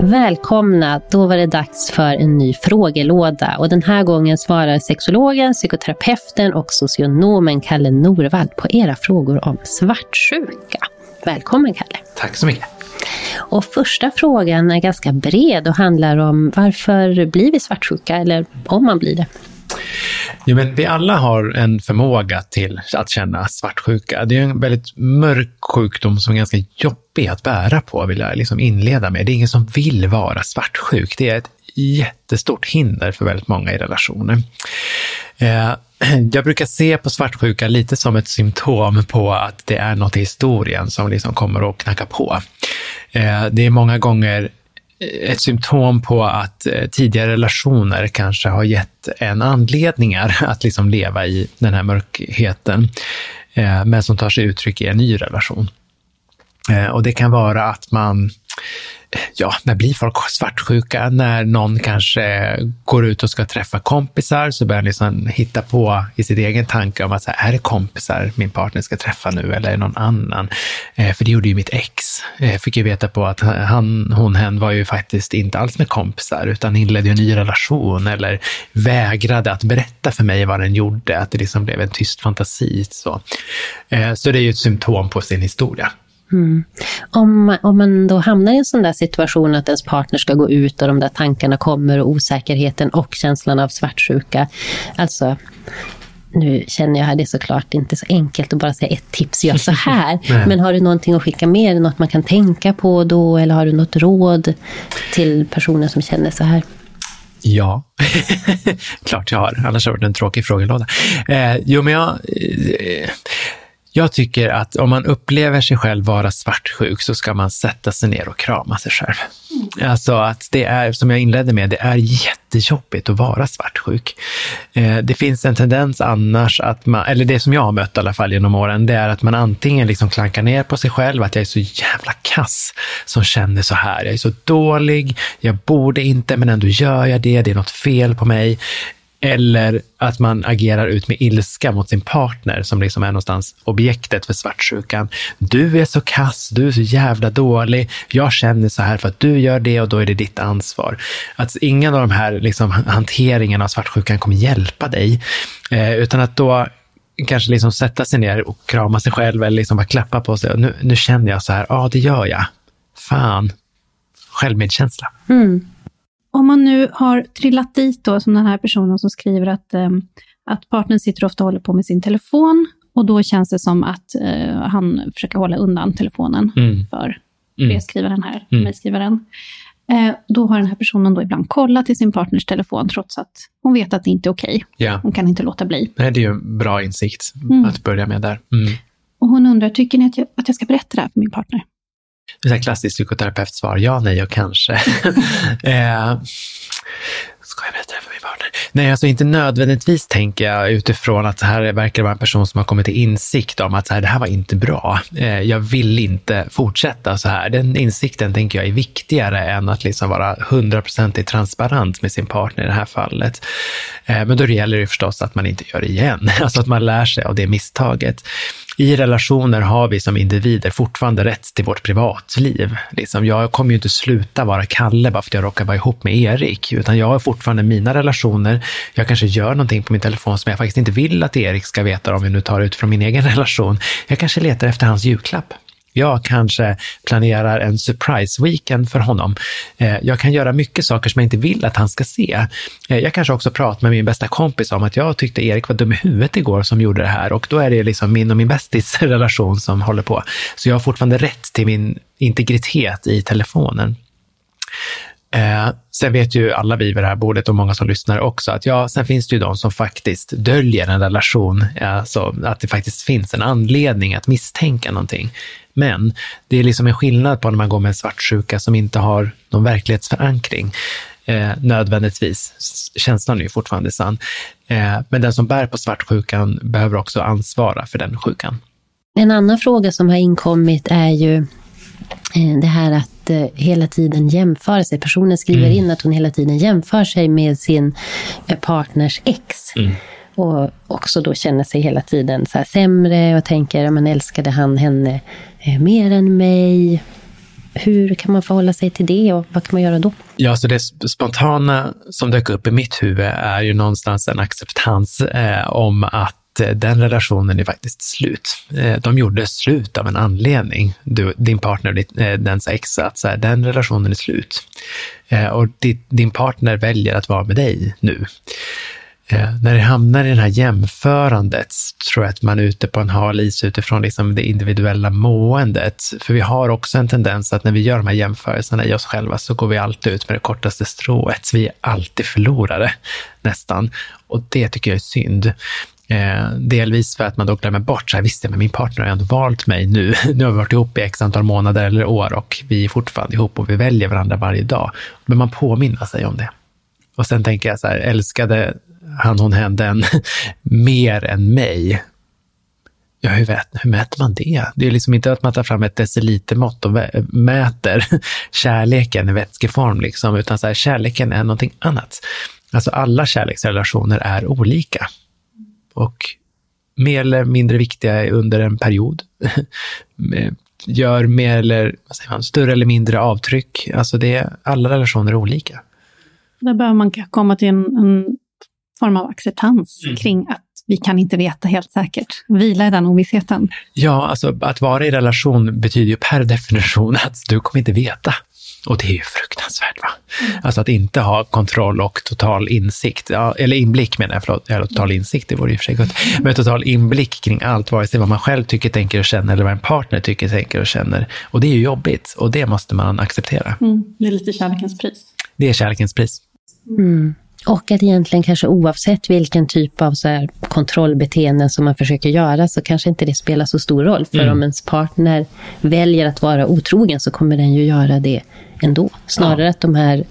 Välkomna! Då var det dags för en ny frågelåda och den här gången svarar sexologen, psykoterapeuten och socionomen Kalle Norvald på era frågor om svartsjuka. Välkommen Kalle! Tack så mycket. Och första frågan är ganska bred och handlar om varför blir vi svartsjuka eller om man blir det? Jo, men vi alla har en förmåga till att känna svartsjuka. Det är en väldigt mörk sjukdom som är ganska jobbig att bära på, vill jag liksom inleda med. Det är ingen som vill vara svartsjuk. Det är ett jättestort hinder för väldigt många i relationer. Eh, jag brukar se på svartsjuka lite som ett symptom på att det är något i historien som liksom kommer att knacka på. Eh, det är många gånger Eh, ett symptom på att eh, tidigare relationer kanske har gett en anledningar att liksom leva i den här mörkheten, eh, men som tar sig uttryck i en ny relation. Eh, och det kan vara att man ja, när blir folk svartsjuka? När någon kanske går ut och ska träffa kompisar så börjar liksom hitta på i sin egen tanke om att så här, är det kompisar min partner ska träffa nu eller är det någon annan? Eh, för det gjorde ju mitt ex. Eh, fick ju veta på att han, hon, hen var ju faktiskt inte alls med kompisar utan inledde en ny relation eller vägrade att berätta för mig vad den gjorde, att det liksom blev en tyst fantasi. Så, eh, så det är ju ett symptom på sin historia. Mm. Om, om man då hamnar i en sån där situation att ens partner ska gå ut och de där tankarna kommer och osäkerheten och känslan av svartsjuka. Alltså, nu känner jag här, det är såklart inte så enkelt att bara säga ett tips, gör så här. Men har du någonting att skicka med? Är det något man kan tänka på då? Eller har du något råd till personer som känner så här? Ja, klart jag har. Annars har det varit en tråkig frågelåda. Eh, jo, men jag... Eh, jag tycker att om man upplever sig själv vara svartsjuk så ska man sätta sig ner och krama sig själv. Alltså att det är, som jag inledde med, det är jättejobbigt att vara svartsjuk. Eh, det finns en tendens annars att man, eller det som jag har mött i alla fall genom åren, det är att man antingen liksom klankar ner på sig själv, att jag är så jävla kass som känner så här. Jag är så dålig, jag borde inte, men ändå gör jag det, det är något fel på mig. Eller att man agerar ut med ilska mot sin partner som liksom är någonstans objektet för svartsjukan. Du är så kass, du är så jävla dålig, jag känner så här för att du gör det och då är det ditt ansvar. Att ingen av de här liksom, hanteringarna av svartsjukan kommer hjälpa dig, eh, utan att då kanske liksom sätta sig ner och krama sig själv eller liksom bara klappa på sig. Nu, nu känner jag så här, ja det gör jag. Fan, självmedkänsla. Mm. Om man nu har trillat dit då, som den här personen som skriver att, eh, att partnern sitter ofta och håller på med sin telefon och då känns det som att eh, han försöker hålla undan telefonen Mm. för Mm. brevskrivaren här, Mm. mejlskrivaren. Eh, då har den här personen då ibland kollat i sin partners telefon trots att hon vet att det inte är okej. Ja, Hon kan inte låta bli. Nej, det är ju en bra insikt Mm. att börja med där. Mm. Och hon undrar, tycker ni att jag, att jag ska berätta det här för min partner? Det är ett klassiskt psykoterapeutsvar, ja, nej och kanske. eh, ska jag berätta det för min partner? Nej, alltså inte nödvändigtvis tänker jag utifrån att det här verkar vara en person som har kommit till insikt om att så här, det här var inte bra. Eh, jag vill inte fortsätta så här. Den insikten tänker jag är viktigare än att liksom vara hundraprocentigt transparent med sin partner i det här fallet. Eh, men då gäller det förstås att man inte gör det igen, alltså att man lär sig av det misstaget i relationer har vi som individer fortfarande rätt till vårt privatliv. Liksom, jag kommer ju inte sluta vara Kalle bara för att jag råkar vara ihop med Erik, utan jag har fortfarande mina relationer. Jag kanske gör någonting på min telefon som jag faktiskt inte vill att Erik ska veta om vi nu tar ut från min egen relation. Jag kanske letar efter hans julklapp. Jag kanske planerar en surprise-weekend för honom. Eh, jag kan göra mycket saker som jag inte vill att han ska se. Eh, jag kanske också pratar med min bästa kompis om att jag tyckte Erik var dum i huvudet igår som gjorde det här och då är det liksom min och min bästis relation som håller på. Så jag har fortfarande rätt till min integritet i telefonen. Eh, sen vet ju alla vi vid det här bordet och många som lyssnar också att ja, sen finns det ju de som faktiskt döljer en relation, alltså att det faktiskt finns en anledning att misstänka någonting. Men det är liksom en skillnad på när man går med en svartsjuka som inte har någon verklighetsförankring. Eh, nödvändigtvis. Känslan är ju fortfarande sann. Eh, men den som bär på svartsjukan behöver också ansvara för den sjukan. En annan fråga som har inkommit är ju eh, det här att eh, hela tiden jämföra sig. Personen skriver mm. in att hon hela tiden jämför sig med sin eh, partners ex. Mm. Och också då känner sig hela tiden så sämre och tänker, men älskade han henne eh, mer än mig? Hur kan man förhålla sig till det och vad kan man göra då? Ja, så det spontana som dök upp i mitt huvud är ju någonstans en acceptans eh, om att Eh, den relationen är faktiskt slut. Eh, de gjorde slut av en anledning, du, din partner och eh, dens ex, att så här, den relationen är slut. Och din partner väljer att vara med dig nu. När det hamnar i det här jämförandet tror jag att man är ute på en hal is utifrån liksom det individuella måendet. För vi har också en tendens att när vi gör de här jämförelserna i oss själva så går vi alltid ut med det kortaste strået. Vi är alltid förlorare, nästan. Och det tycker jag är synd. Eh, delvis för att man då glömmer bort, så här, visst, men min partner har ändå valt mig nu. Nu har vi varit ihop i x antal månader eller år och vi är fortfarande ihop och vi väljer varandra varje dag. Då man påminna sig om det. Och sen tänker jag så här, älskade han, hon, hen, den mer än mig. Ja, hur, vet, hur mäter man det? Det är liksom inte att man tar fram ett decilitermått och mäter kärleken i vätskeform, liksom, utan så här, kärleken är någonting annat. Alltså alla kärleksrelationer är olika. Och mer eller mindre viktiga under en period. Gör mer eller vad säger man, större eller mindre avtryck. Alltså det, alla relationer är olika. Där behöver man komma till en, en form av acceptans mm. kring att vi kan inte veta helt säkert. Vila i den ovissheten. Ja, alltså att vara i relation betyder ju per definition att du kommer inte veta. Och det är ju fruktansvärt. Va? Mm. Alltså att inte ha kontroll och total insikt, ja, eller inblick menar jag, förlåt, eller total insikt, det vore i och för sig gott. Men total inblick kring allt, vare sig vad man själv tycker, tänker och känner eller vad en partner tycker, tänker och känner. Och det är ju jobbigt och det måste man acceptera. Mm. Det är lite kärlekens pris. Det är kärlekens pris. Mm. Och att egentligen kanske oavsett vilken typ av så här kontrollbeteenden som man försöker göra så kanske inte det spelar så stor roll. För mm. om ens partner väljer att vara otrogen så kommer den ju göra det ändå. Snarare ja. att de här,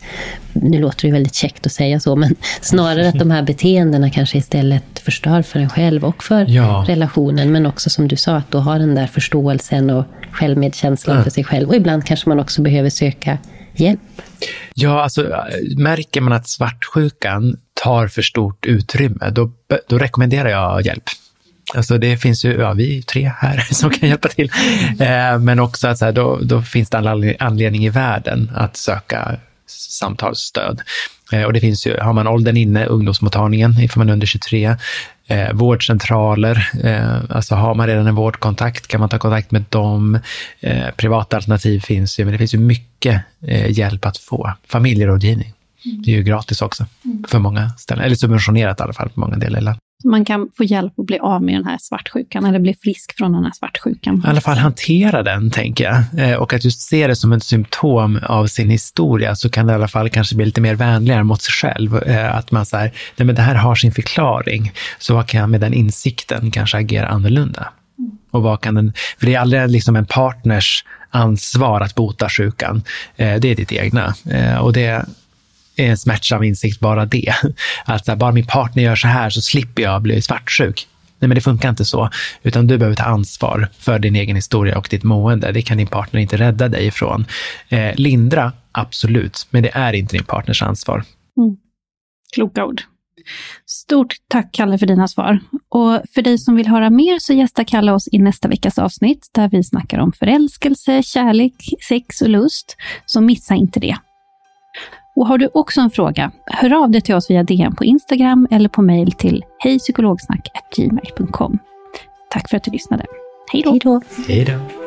nu låter det väldigt käckt att säga så, men snarare att de här beteendena kanske istället förstör för en själv och för ja. relationen. Men också som du sa, att då ha den där förståelsen och självmedkänslan ja. för sig själv. Och ibland kanske man också behöver söka hjälp. Ja, alltså märker man att svartsjukan tar för stort utrymme, då, då rekommenderar jag hjälp. Alltså det finns ju, ja vi är tre här som kan hjälpa till. Eh, men också att så här, då, då finns det all anledning i världen att söka samtalsstöd. Eh, och det finns ju, har man åldern inne, ungdomsmottagningen, ifall man är under 23, eh, vårdcentraler, eh, alltså har man redan en vårdkontakt kan man ta kontakt med dem. Eh, privata alternativ finns ju, men det finns ju mycket eh, hjälp att få. Familjerådgivning, mm. det är ju gratis också mm. för många ställen, eller subventionerat i alla fall på många delar i landet man kan få hjälp att bli av med den här svartsjukan, eller bli frisk från den här svartsjukan. I alla fall hantera den, tänker jag. Eh, och att just se det som ett symptom av sin historia, så kan det i alla fall kanske bli lite mer vänligare mot sig själv. Eh, att man säger, nej men det här har sin förklaring, så vad kan jag med den insikten kanske agera annorlunda? Mm. Och vad kan den, för det är aldrig liksom en partners ansvar att bota sjukan. Eh, det är ditt egna. Och det är en smärtsam insikt, bara det. Att bara min partner gör så här så slipper jag bli svartsjuk. Nej, men det funkar inte så, utan du behöver ta ansvar för din egen historia och ditt mående. Det kan din partner inte rädda dig ifrån. Eh, lindra, absolut, men det är inte din partners ansvar. Mm. Kloka ord. Stort tack Kalle för dina svar. Och för dig som vill höra mer så gästar Kalle oss i nästa veckas avsnitt där vi snackar om förälskelse, kärlek, sex och lust. Så missa inte det. Och har du också en fråga, hör av dig till oss via DM på Instagram eller på mejl till hejpsykologssnack.gmail.com. Tack för att du lyssnade. Hej då! Hej då!